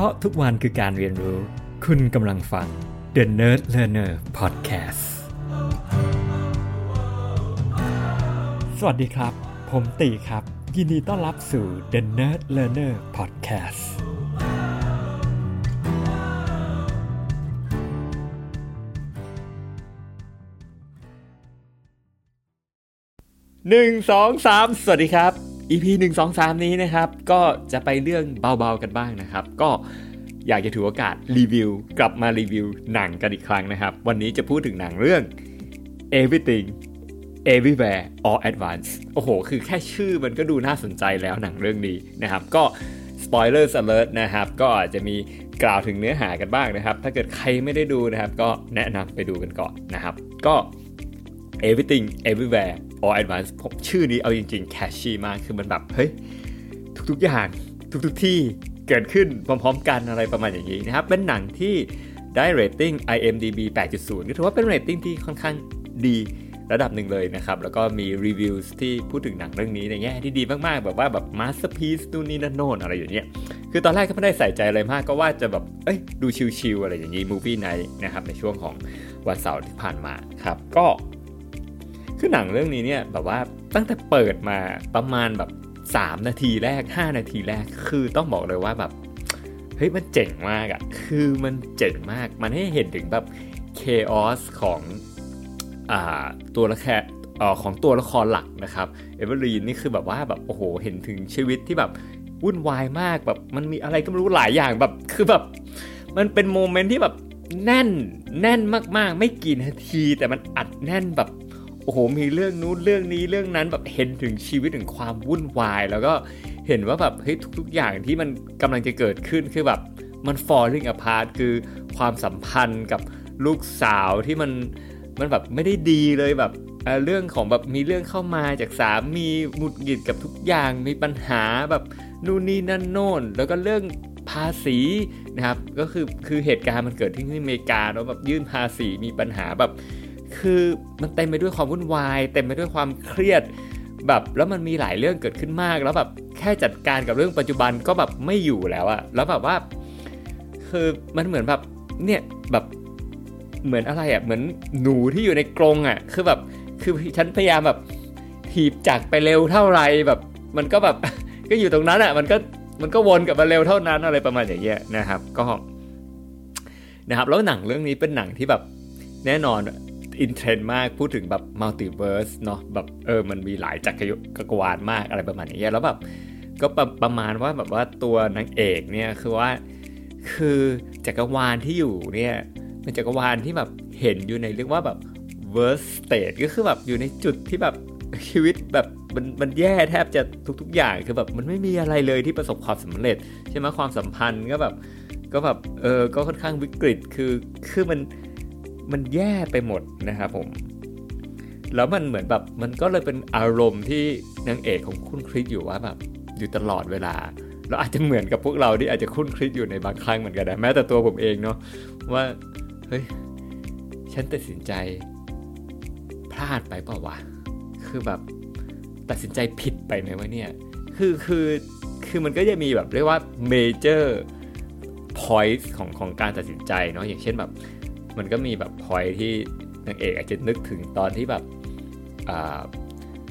ราะทุกวันคือการเรียนรู้ คุณกำลังฟัง The Nerd Learner Podcast สวัสดีครับ ผมตีครับ ยินดีต้อนรับสู่ The Nerd Learner Podcast หนึ่งสองสามสวัสดีครับ EP 1 2 3 นี้นะครับ ก็จะไปเรื่องเบาๆกันบ้างนะครับ ก็อยากจะถือโอกาสรีวิว กลับมารีวิวหนังกันอีกครั้งนะครับ วันนี้จะพูดถึงหนังเรื่อง Everything Everywhere All at Once โอ้โห คือแค่ชื่อมันก็ดูน่าสนใจแล้วหนังเรื่องนี้นะครับ ก็ spoiler alert นะครับ ก็อาจจะมีกล่าวถึงเนื้อหากันบ้างนะครับ ถ้าเกิดใครไม่ได้ดูนะครับ ก็แนะนำไปดูกันก่อนนะครับ ก็ everything everywhere all at once ผมชื่อนี้เอาจริงๆ catchy มาก คือมันแบบ เฮ้ย ทุกๆอย่าง ทุกๆที่เกิดขึ้นพร้อมๆกันอะไรประมาณอย่างนี้นะครับ เป็นหนังที่ได้เรตติ้ง IMDB 8.0 ก็ถือว่าเป็นเรตติ้งที่ค่อนข้างดีระดับหนึ่งเลยนะครับ แล้วก็มีรีวิวที่พูดถึงหนังเรื่องนี้ในแง่ที่ดีมากๆ แบบว่าแบบ masterpiece นู่นนี่นั่นโน่นอะไรอย่างเงี้ย คือตอนแรกก็ไม่ได้ใส่ใจอะไรมากก็ว่าจะแบบ เอ้ย ดูชิลๆอะไรอย่างนี้ movie night นะครับ ในช่วงของวันเสาร์ที่ผ่านมาครับ ก็ คือหนังเรื่องนี้เนี่ยแบบว่าตั้งแต่เปิดมาประมาณแบบ 3 นาทีแรก 5 นาทีแรก คือต้องบอกเลยว่าแบบเฮ้ยมันเจ๋งมากอะ่ะคือมันเจ๋งมากมันให้เห็นถึงแบบเคออสของอ่าตัวละครของตัวละครหลักนะครับเอเวอร์ลีนนี่คือแบบว่าแบบโอ้โหเห็นถึงชีวิตที่แบบวุ่นวายมากแบบมันมีอะไรก็ไม่รู้หลายอย่างแบบคือแบบมันเป็นโมเมนต์ที่แบบแน่นแน่นมากๆ ไม่กี่นาที แต่มันอัดแน่นแบบ โอ้โหมีเรื่องนู้นเรื่องนี้เรื่องนั้นแบบเห็นถึงชีวิตถึงความวุ่นวาย แล้วก็เห็นว่าแบบเฮ้ยทุกๆอย่างที่มันกำลังจะเกิดขึ้นคือแบบมัน falling apart คือความสัมพันธ์กับลูกสาวที่มันมันแบบไม่ได้ดีเลยแบบเเรื่องของแบบมีเรื่องเข้ามาจากสามีหงุดหงิดกับทุกอย่างมีปัญหาแบบนู่นนี่นั่นโน่น แล้วก็เรื่องภาษีนะครับก็คือคือเหตุการณ์มันเกิดที่อเมริกาแล้วแบบยื่นภาษีมีปัญหาแบบ คือมันเต็มไปด้วยความวุ่นวาย เต็มไปด้วยความเครียด แบบแล้วมันมีหลายเรื่องเกิดขึ้นมาก แล้วแบบแค่จัดการกับเรื่องปัจจุบันก็แบบไม่อยู่แล้วอะแล้วแบบว่า คือมันเหมือนแบบเนี่ยแบบเหมือนอะไรอะเหมือนหนูที่อยู่ในกรงอะคือแบบคือฉันพยายามแบบถีบจักไปเร็วเท่าไรแบบ มันก็แบบก็อยู่ตรงนั้นอะมันก็มันก็วนกลับมาเร็วเท่านั้นอะไรประมาณอย่างเงี้ยนะครับ ก็นะครับแล้วหนังเรื่องนี้เป็นหนังที่แบบแน่นอน อินเทรนด์มากพูดถึงแบบ multiverse เนาะแบบเออมันมีหลายจักรจักรวาลมากอะไรประมาณนี้แล้วแบบก็ประประมาณว่าแบบว่าตัวนางเอกเนี่ยคือว่าคือจักรวาลที่อยู่เนี่ยเป็นจักรวาลที่แบบเห็นอยู่ในเรียกว่าแบบ worst state ก็คือแบบอยู่ในจุดที่แบบชีวิตแบบมันมันแย่แทบจะทุก ๆ อย่างคือแบบมันไม่มีอะไรเลยที่ประสบความสำเร็จ ใช่ไหมความสัมพันธ์ก็แบบก็แบบเออก็ค่อนข้างวิกฤตคือคือมัน มันแย่ไปหมดนะครับผมแล้วมันเหมือนแบบมันก็เลยเป็นอารมณ์ที่นางเอกของคุณคริสอยู่ว่าแบบอยู่ตลอดเวลาแล้วอาจจะเหมือนกับพวกเราที่อาจจะคุ้นคริสอยู่ในบางครั้งเหมือนกันนะแม้แต่ตัวผมเองเนาะว่าเฮ้ยฉันตัดสินใจพลาดไปเปล่าวะคือแบบตัดสินใจผิดไปไหมวะเนี่ยคือคือคือมันก็จะมีแบบเรียกว่า major point ของของการตัดสินใจเนาะอย่างเช่นแบบ มันก็มีแบบพอยที่นางเอกอาจจะนึกถึงตอนที่แบบ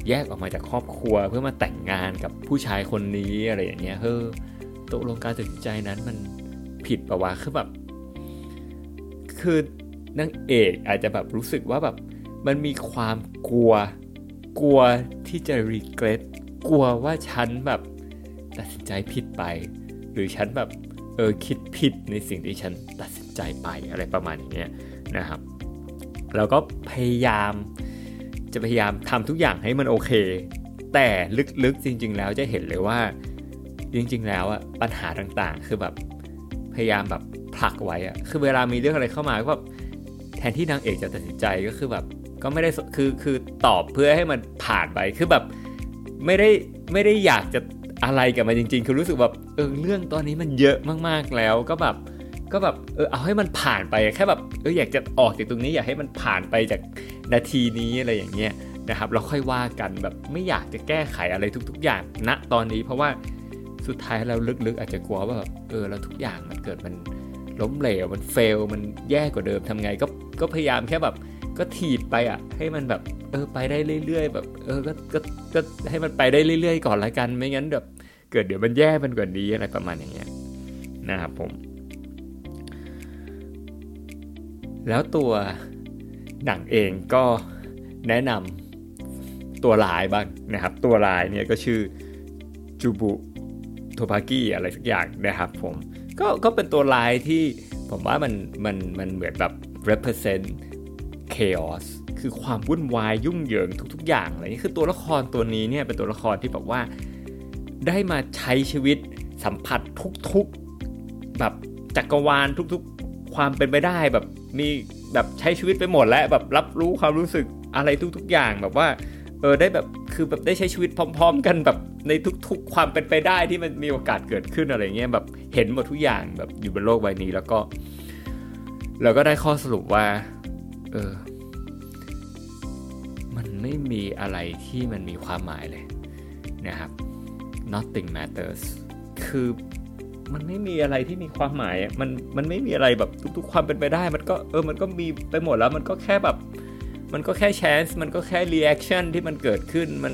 แยกออกมาจากครอบครัวเพื่อมาแต่งงานกับผู้ชายคนนี้อะไรอย่างเงี้ยเฮ้อตกลงการตัดสินใจนั้นมันผิดปะวะคือแบบ คือนางเอกอาจจะแบบรู้สึกว่าแบบมันมีความกลัว กลัวที่จะรีเกรสกลัวว่าฉันแบบตัดสินใจผิดไป หรือฉันแบบ เออคิดผิดในสิ่งที่ฉันตัดสินใจไปอะไรประมาณอย่างเงี้ยนะครับแล้วก็พยายามจะพยายามทำทุกอย่างให้มันโอเค แต่ลึกๆจริง ๆ แล้วจะเห็นเลยว่าจริง ๆ แล้วอะปัญหาต่างๆ คือแบบพยายามแบบผลักไว้อะคือเวลามีเรื่องอะไรเข้ามาก็แบบแทนที่นางเอกจะตัดสินใจก็คือแบบก็ไม่ได้คือคือตอบเพื่อให้มันผ่านไปคือแบบไม่ได้ไม่ได้อยากจะ อะไรกับมันจริง ๆ คือรู้สึกแบบเออเรื่องตอนนี้มันเยอะมากๆแล้วก็แบบก็แบบเออเอาให้มันผ่านไปแค่แบบเอออยากจะออกจากตรงนี้อยากให้มันผ่านไปจากนาทีนี้อะไรอย่างเงี้ยนะครับเราค่อยว่ากันแบบไม่อยากจะแก้ไขอะไรทุก ๆ อย่างณตอนนี้เพราะว่าสุดท้ายเราลึกๆ อาจจะกลัวว่าแบบเออแล้วทุกอย่างมันเกิดมันล้มเหลวมันเฟลมันแย่กว่าเดิมทำไงก็ก็พยายามแค่แบบ ก็ถีบไปอะ ให้มันแบบเออไปได้เรื่อยๆ แบบเออก็ก็ก็ให้มันไปได้เรื่อยๆ ก่อนละกัน ไม่งั้นแบบเกิดเดี๋ยวมันแย่มันกว่านี้อะไรประมาณอย่างเงี้ยนะครับผม แล้วตัวหนังเองก็แนะนำตัวลายบ้างนะครับ ตัวลายเนี่ยก็ชื่อจูบุโทปากิอะไรสักอย่างนะครับผมก็ก็เป็นตัวลายที่ผมว่ามันมันมันเหมือนแบบ represent chaos คือความวุ่นวายยุ่งเหยิงทุก ๆ อย่างอะไรนี่คือตัวละครตัวนี้เนี่ยเป็นตัวละครที่แบบว่าได้มาใช้ชีวิตสัมผัสทุกๆแบบจักรวาลทุกๆ ความเป็นไปได้แบบมีแบบใช้ชีวิตไปหมดแล้วแบบรับรู้ความรู้สึกอะไรทุก ๆ อย่างแบบว่าเออได้แบบคือแบบได้ใช้ชีวิตพร้อม ๆ กันแบบในทุก ๆ ความเป็นไปได้ที่มันมีโอกาสเกิดขึ้นอะไรเงี้ยแบบเห็นหมดทุกอย่างแบบอยู่บนโลกใบนี้แล้วก็เราก็ได้ข้อสรุปว่า เออ มันไม่มีอะไรที่มันมีความหมายเลยนะครับ nothing matters คือมันไม่มีอะไรที่มีความหมาย มันมันไม่มีอะไรแบบทุกๆความเป็นไปได้ มันก็เออ มันก็มีไปหมดแล้ว มันก็แค่แบบ มันก็แค่ chance มันก็แค่ reaction ที่มันเกิดขึ้น มัน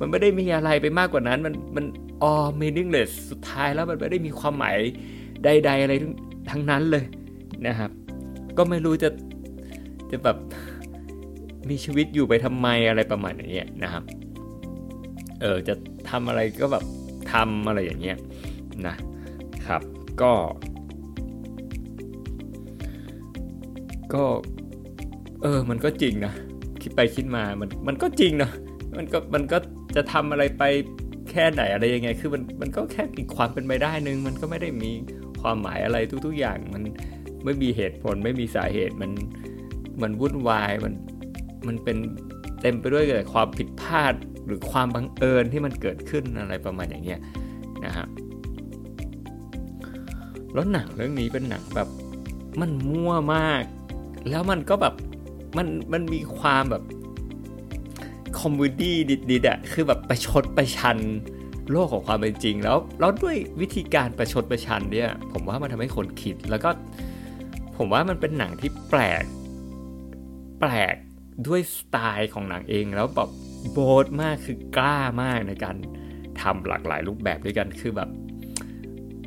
มันไม่ได้มีอะไรไปมากกว่านั้น มัน มัน all meaningless สุดท้ายแล้วมันไม่ได้มีความหมายใด ๆ อะไรทั้งนั้นเลยนะครับ ก็ไม่รู้จะ จะแบบมีชีวิตอยู่ไปทำไมอะไรประมาณอย่างเงี้ยนะครับ เออจะทำอะไรก็แบบทำอะไรอย่างเงี้ยนะครับ ก็ ก็ เออ มันก็จริงนะคิดไปคิดมามันมันก็จริงเนาะมันก็มันก็จะทำอะไรไปแค่ไหนอะไรยังไง คือมันมันก็แค่อีกความเป็นไปได้นึง มันก็ไม่ได้มีความหมายอะไรทุก ๆ อย่าง มันไม่มีเหตุผลไม่มีสาเหตุมัน มันวุ่นวายมันมันเป็นเต็มไปด้วยแต่ความผิดพลาดหรือความบังเอิญที่มันเกิดขึ้นอะไรประมาณอย่างเงี้ยนะฮะแล้วหนังเรื่องนี้เป็นหนังแบบมันมั่วมาก แล้วมันก็แบบมันมันมีความแบบ comedy ดิดๆอะคือแบบประชดประชันโลกของความเป็นจริง แล้วแล้วด้วยวิธีการประชดประชันเนี่ย ผมว่ามันทำให้คนคิดแล้วก็ผมว่ามันเป็นหนังที่แปลก แปลกด้วยสไตล์ของหนังเองแล้วแบบ bold มากคือกล้ามากในการทำหลากหลายรูปแบบด้วยกันคือแบบ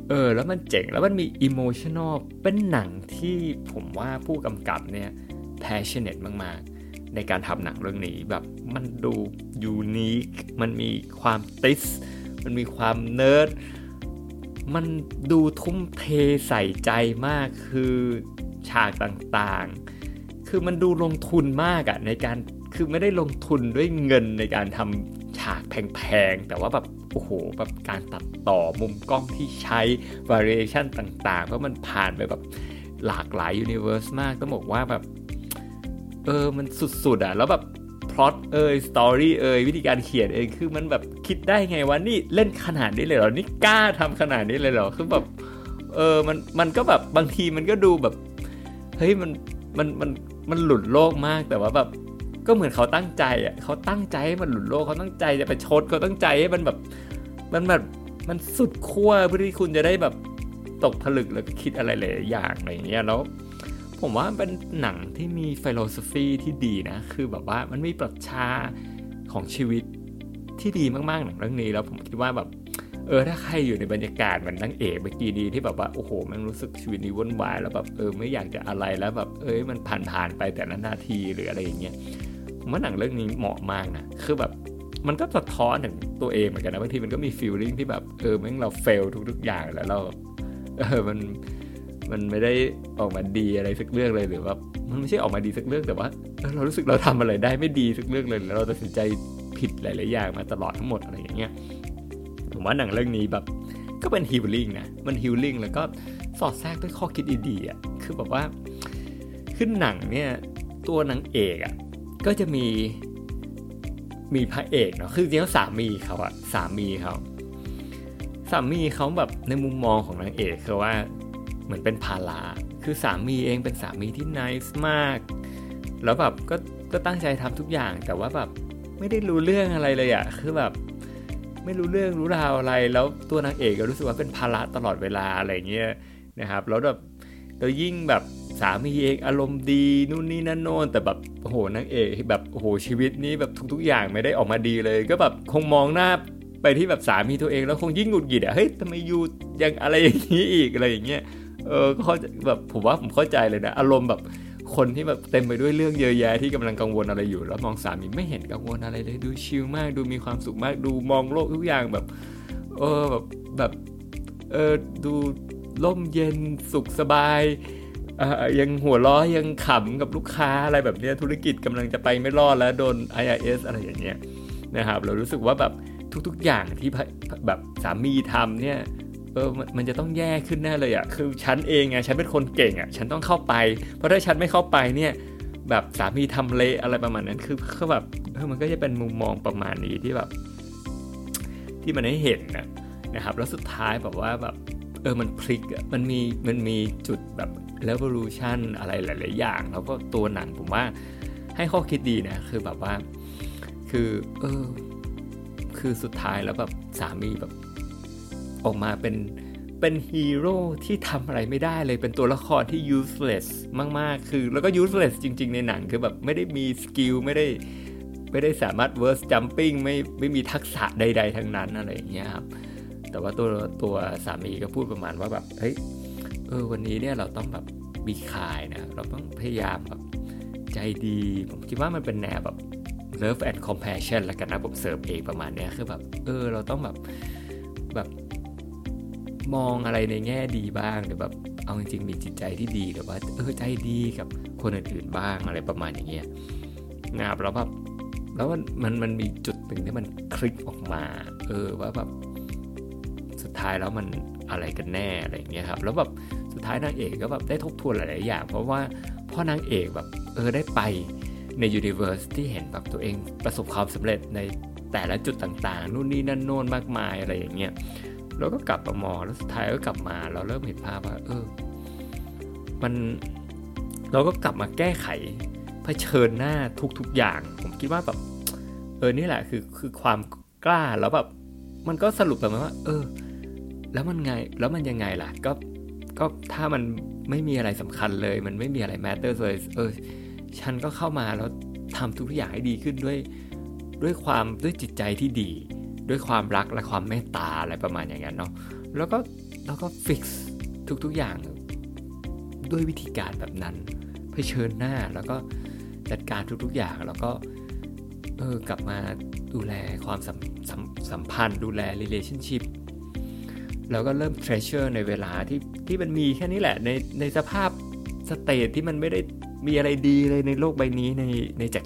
เออ แล้วมันเจ๋งแล้วมันมี emotional เป็นหนังที่ผมว่าผู้กำกับเนี่ย passionate มาก ๆ ในการทำหนังเรื่องนี้แบบมันดู unique มันมีความติสต์ มันมีความเนิร์ดมันดูทุ่มเทใส่ใจมากคือฉากต่างๆ คือมันดูลงทุนมากอะในการคือไม่ได้ลงทุนด้วยเงินในการทำฉากแพงๆ แต่ว่าแบบโอ้โหแบบการตัดต่อมุมกล้องที่ใช้ variation ต่างๆ เพราะมันผ่านไปแบบหลากหลาย universe มากต้องบอกว่าแบบเออมันสุดๆอะแล้วแบบพล็อตเอย story เอยวิธีการเขียนเองคือมันแบบคิดได้ไงวะนี่เล่นขนาดนี้เลยเหรอนี่กล้าทำขนาดนี้เลยเหรอคือแบบเออมันมันก็แบบบางทีมันก็ดูแบบเฮ้ยมันมันมัน มันหลุดโลกมากแต่ว่าแบบก็เหมือนเขาตั้งใจอะเขาตั้งใจให้มันหลุดโลกเขาตั้งใจจะประชดเขาตั้งใจให้มันแบบมันแบบมันสุดขั้วเพื่อที่คุณจะได้แบบตกผลึกแล้วก็คิดอะไรหลายอย่างอะไรเงี้ยแล้วผมว่าเป็นหนังที่มี philosophy ที่ดีนะ คือแบบว่ามันมีปรัชญาของชีวิตที่ดีมากๆหนังเรื่องนี้แล้วผมคิดว่าแบบ เออถ้าใครอยู่ในบรรยากาศเหมือนนางเอกเมื่อกี้ดีที่แบบว่าโอ้โห มันรู้สึกชีวิตนี้วุ่นวายแล้วแบบเออไม่อยากจะอะไรแล้วแบบเอ้ยมันผ่านผ่านไปแต่ละนาทีหรืออะไรอย่างเงี้ยผมว่าหนังเรื่องนี้เหมาะมากนะคือแบบมันก็สะท้อนถึงตัวเองเหมือนกันนะบางทีมันก็มีฟีลลิ่งที่แบบเออแม่งเราเฟลทุกๆอย่างแล้วเราเออมันมันไม่ได้ออกมาดีอะไรสักเรื่องเลยหรือว่ามันไม่ใช่ออกมาดีสักเรื่องแต่ว่าเรารู้สึกเราทำอะไรได้ไม่ดีสักเรื่องเลยแล้วเราตัดสินใจผิดหลายๆอย่างมาตลอดทั้งหมดอะไรอย่างเงี้ย ผมว่าหนังเรื่องนี้แบบ ก็เป็นฮิลลิ่งนะ มันฮิลลิ่งแล้วก็สอดแทรกด้วยข้อคิดดีๆอะคือแบบว่าขึ้นหนังเนี่ย ตัวนางเอกอะก็จะมีมีพระเอกเนาะคือจริงๆสามีเขาอะสามีเขาสามีเขาแบบในมุมมองของนางเอกคือว่าเหมือนเป็นภาราคือสามีเองเป็นสามีที่นิสมาก แล้วแบบก็ก็ตั้งใจทำทุกอย่างแต่ว่าแบบไม่ได้รู้เรื่องอะไรเลยอะคือแบบ ไม่รู้เรื่องรู้ราวอะไร แล้วตัวนางเอกก็รู้สึกว่าเป็นภาระตลอดเวลาอะไรเงี้ยนะครับแล้วแบบแล้วยิ่งแบบสามีเองอารมณ์ดีนู่นนี่นั่นโน่นแต่แบบโอ้โหนางเอกแบบโอ้โหชีวิตนี้แบบทุก ๆ อย่างไม่ได้ออกมาดีเลย ก็แบบคงมองหน้าไปที่แบบสามีตัวเองแล้วคงยิ่งหงุดหงิดอะเฮ้ยทำไมอยู่ยังอะไรอย่างนี้อีกอะไรอย่างเงี้ยเออก็แบบผมว่าผมเข้าใจเลยนะอารมณ์แบบ คนที่แบบเต็มไปด้วยเรื่องเยอะแยะที่กำลังกังวลอะไรอยู่ แล้วมองสามีไม่เห็นกังวลอะไรเลยดูชิลมาก ดูมีความสุขมาก ดูมองโลกทุกอย่างแบบ เออแบบแบบเออดูร่มเย็นสุขสบายยังหัวล้อยังขำกับลูกค้าอะไรแบบนี้ธุรกิจกำลังจะไปไม่รอดแล้วโดน IRS อะไรอย่างเงี้ยนะครับ เรารู้สึกว่าแบบทุกๆอย่างที่แบบสามีทำเนี่ย เออมันจะต้องแย่ขึ้นแน่เลยอะ่ะคือฉันเองไงฉันเป็นคนเก่งอะ่ะฉันต้องเข้าไป เพราะถ้าฉันไม่เข้าไปเนี่ยแบบสามีทำเละอะไรประมาณนั้นคือคือแบบเออมันก็จะเป็นมุมมองประมาณนี้ที่แบบ ที่มันให้เห็นนะนะครับ แล้วสุดท้ายแบบว่าแบบเออมันพลิกมันมีมันมีจุดแบบ revolution อะไรหลาย ๆ อย่าง แล้วก็ตัวหนังผมว่าให้ข้อคิดดีนะ คือแบบว่า คือ เออ คือสุดท้ายแล้วแบบสามีแบบ ออกมาเป็นเป็นฮีโร่ที่ทำอะไรไม่ได้เลยเป็นตัวละครที่ useless มาก ๆ คือ แล้วก็ useless จริง ๆ ในหนังคือแบบไม่ได้มีสกิลไม่ได้ไม่ได้สามารถ verse jumping ไม่ไม่มีทักษะใด ๆ ทั้งนั้นอะไรอย่างเงี้ยครับ แต่ว่าตัวตัวสามีก็พูดประมาณว่าแบบเฮ้ยเออวันนี้เนี่ยเราต้องแบบมีคายนะ เราต้องพยายามแบบใจดี ผมคิดว่ามันเป็นแนวแบบ love and compassion ละกันนะผมเสริมเองประมาณเนี้ยคือแบบเออเราต้องแบบแบบ มองอะไรในแง่ดีบ้างหรือแบบเอาจริงๆมีจิตใจที่ดีหรือว่าเออใจดีกับคนอื่นๆบ้างอะไรประมาณอย่างเงี้ยนะครับแล้วแบบแล้วมันมันมันมีจุดหนึ่งที่มันคลิกออกมา เออว่าแบบสุดท้ายแล้วมันอะไรกันแน่อะไรอย่างเงี้ยครับแล้วแบบสุดท้ายนางเอกก็แบบได้ทบทวนหลายๆอย่าง เพราะว่าพ่อนางเอกแบบเออได้ไปในยูนิเวอร์สที่เห็นแบบตัวเองประสบความสำเร็จในแต่ละจุดต่างๆ นู่นนี่นั่นโน่นมากมายอะไรอย่างเงี้ย เราก็กลับมามองแล้วสุดท้ายก็กลับมา เราเริ่มเห็นภาพว่า เออ มันเราก็กลับมาแก้ไขเผชิญหน้าทุกๆอย่าง ผมคิดว่าแบบ เออนี่แหละคือคือความกล้าแล้วแบบมันก็สรุปแบบว่า เออ แล้วมันไงแล้วมันยังไงล่ะ ก็ก็ถ้ามันไม่มีอะไรสำคัญเลย มันไม่มีอะไร matter เลยเออฉันก็เข้ามาแล้วทำทุกอย่างให้ดีขึ้นด้วย ด้วยความด้วยจิตใจที่ดี ด้วยความรักและความเมตตาอะไรประมาณอย่างนั้นเนาะแล้วก็แล้วก็ fix ทุกๆอย่างด้วยวิธีการแบบนั้นเผชิญหน้าแล้วก็จัดการทุกๆอย่างแล้วก็เออกลับมาดูแลความสัมสมสัมพันธ์ดูแล relationship แล้วก็เริ่ม treasure ในเวลาที่ที่มันมีแค่นี้แหละ ในในสภาพสเตทที่มันไม่ได้มีอะไรดีเลยในโลกใบนี้ในในจัก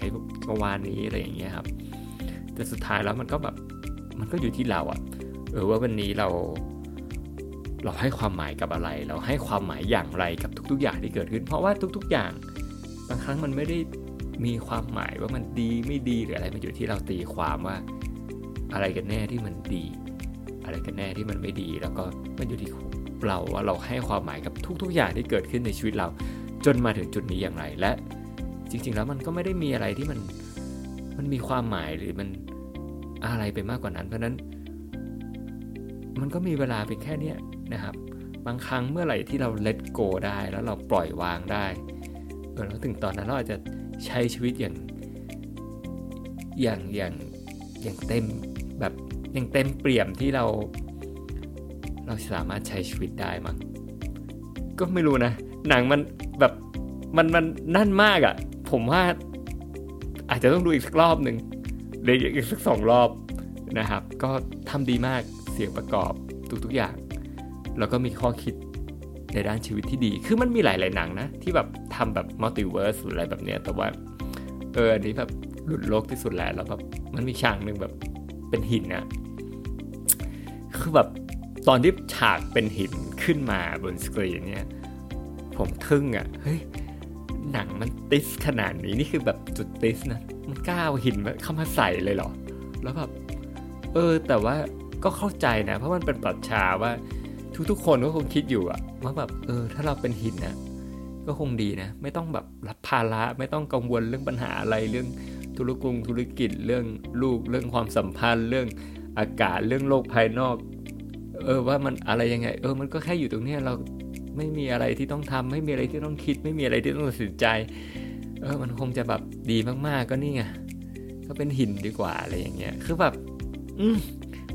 รวาลนี้อะไรอย่างเงี้ยครับ แต่สุดท้ายแล้วมันก็แบบ มันก็อยู่ที่เราอะเออว่าวันนี้เรา เราให้ความหมายกับอะไร เราให้ความหมายอย่างไรกับทุก ๆ อย่างที่เกิดขึ้น เพราะว่าทุก ๆ อย่างบางครั้งมันไม่ได้มีความหมายว่ามันดีไม่ดีหรืออะไรมันอยู่ที่เราตีความว่า อะไรกันแน่ที่มันดี อะไรกันแน่ที่มันไม่ดี แล้วก็มันอยู่ที่เราว่าเราให้ความหมายกับทุก ๆ อย่างที่เกิดขึ้นในชีวิตเรา จนมาถึงจุดนี้อย่างไรและ จริง ๆ แล้วมันก็ไม่ได้มีอะไรที่มันมันมีความหมายหรือมัน อะไรไปมากกว่านั้น เพราะนั้น มันก็มีเวลาเป็นแค่นี้นะครับ บางครั้งเมื่อไหร่ที่เรา let go ได้แล้วเราปล่อยวางได้เออแล้วถึงตอนนั้นเราอาจจะใช้ชีวิตอย่างอย่างอย่างอย่างเต็มแบบอย่างเต็มเปี่ยมที่เรา เราสามารถใช้ชีวิตได้มั้งก็ไม่รู้นะ หนังมันแบบมันมันนั่นมากอะ่ะ ผมว่าอาจจะต้องดูอีกสักรอบหนึ่ง หรืออีกสักสองรอบนะครับ ก็ทำดีมากเสียงประกอบทุกๆอย่าง แล้วก็มีข้อคิดในด้านชีวิตที่ดี คือมันมีหลาย ๆ หนังนะ ที่แบบทำแบบ multiverse หรืออะไรแบบเนี้ย แต่ว่า เอออันนี้แบบหลุดโลกที่สุดแล้วแล้วแบบมันมีฉากหนึ่งแบบเป็นหินอะคือแบบตอนที่ฉากเป็นหินขึ้นมาบนสกรีนเนี่ย ผมทึ่งอะ่ะ เฮ้ย หนังมันติสขนาดนี้ นี่คือแบบจุดติสนะ มันกล้าหินเข้ามาใส่เลยเหรอ แล้วแบบเออ แต่ว่าก็เข้าใจนะ เพราะมันเป็นปรัชญาว่า ทุกๆ คนก็คงคิดอยู่อะว่าแบบเออ ถ้าเราเป็นหินนะก็คงดีนะ ไม่ต้องแบบรับภาระไม่ต้องกังวลเรื่องปัญหาอะไรเรื่องธุรกุงธุรกิจเรื่องลูกเรื่องความสัมพันธ์ เรื่องอากาศเรื่องโลกภายนอก เออว่ามันอะไรยังไง เออ มันก็แค่อยู่ตรงเนี้ยเราไม่มีอะไรที่ต้องทำไม่มีอะไรที่ต้องคิด ไม่มีอะไรที่ต้องตัดสินใจ เออมันคงจะแบบดีมากๆก็นี่ไงก็เป็นหินดีกว่าอะไรอย่างเงี้ยคือแบบ อื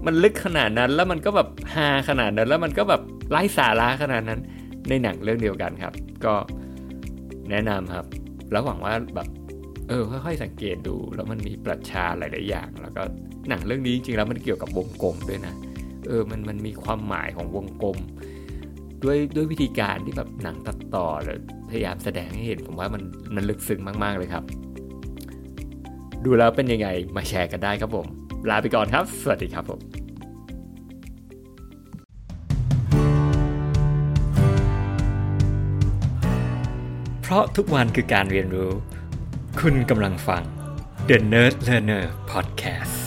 มันลึกขนาดนั้นแล้วมันก็แบบฮาขนาดนั้น แล้วมันก็แบบไร้สาระขนาดนั้นในหนังเรื่องเดียวกันครับ ก็แนะนำครับ แล้วหวังว่าแบบ เออ ค่อยๆสังเกตดู แล้วมันมีประชาหลายๆอย่าง แล้วก็หนังเรื่องนี้จริงๆแล้วมันเกี่ยวกับวงกลมด้วยนะ เออ มันมันมีความหมายของวงกลม ด้วยด้วยวิธีการที่แบบหนังตัดต่อหรือพยายามแสดงให้เห็นผมว่ามันมันลึกซึ้งมาก ๆ เลยครับ ดูแล้วเป็นยังไงมาแชร์กันได้ครับผม ลาไปก่อนครับ สวัสดีครับผมเพราะทุกวันคือการเรียนรู้ คุณกำลังฟัง The Nerd Learner Podcast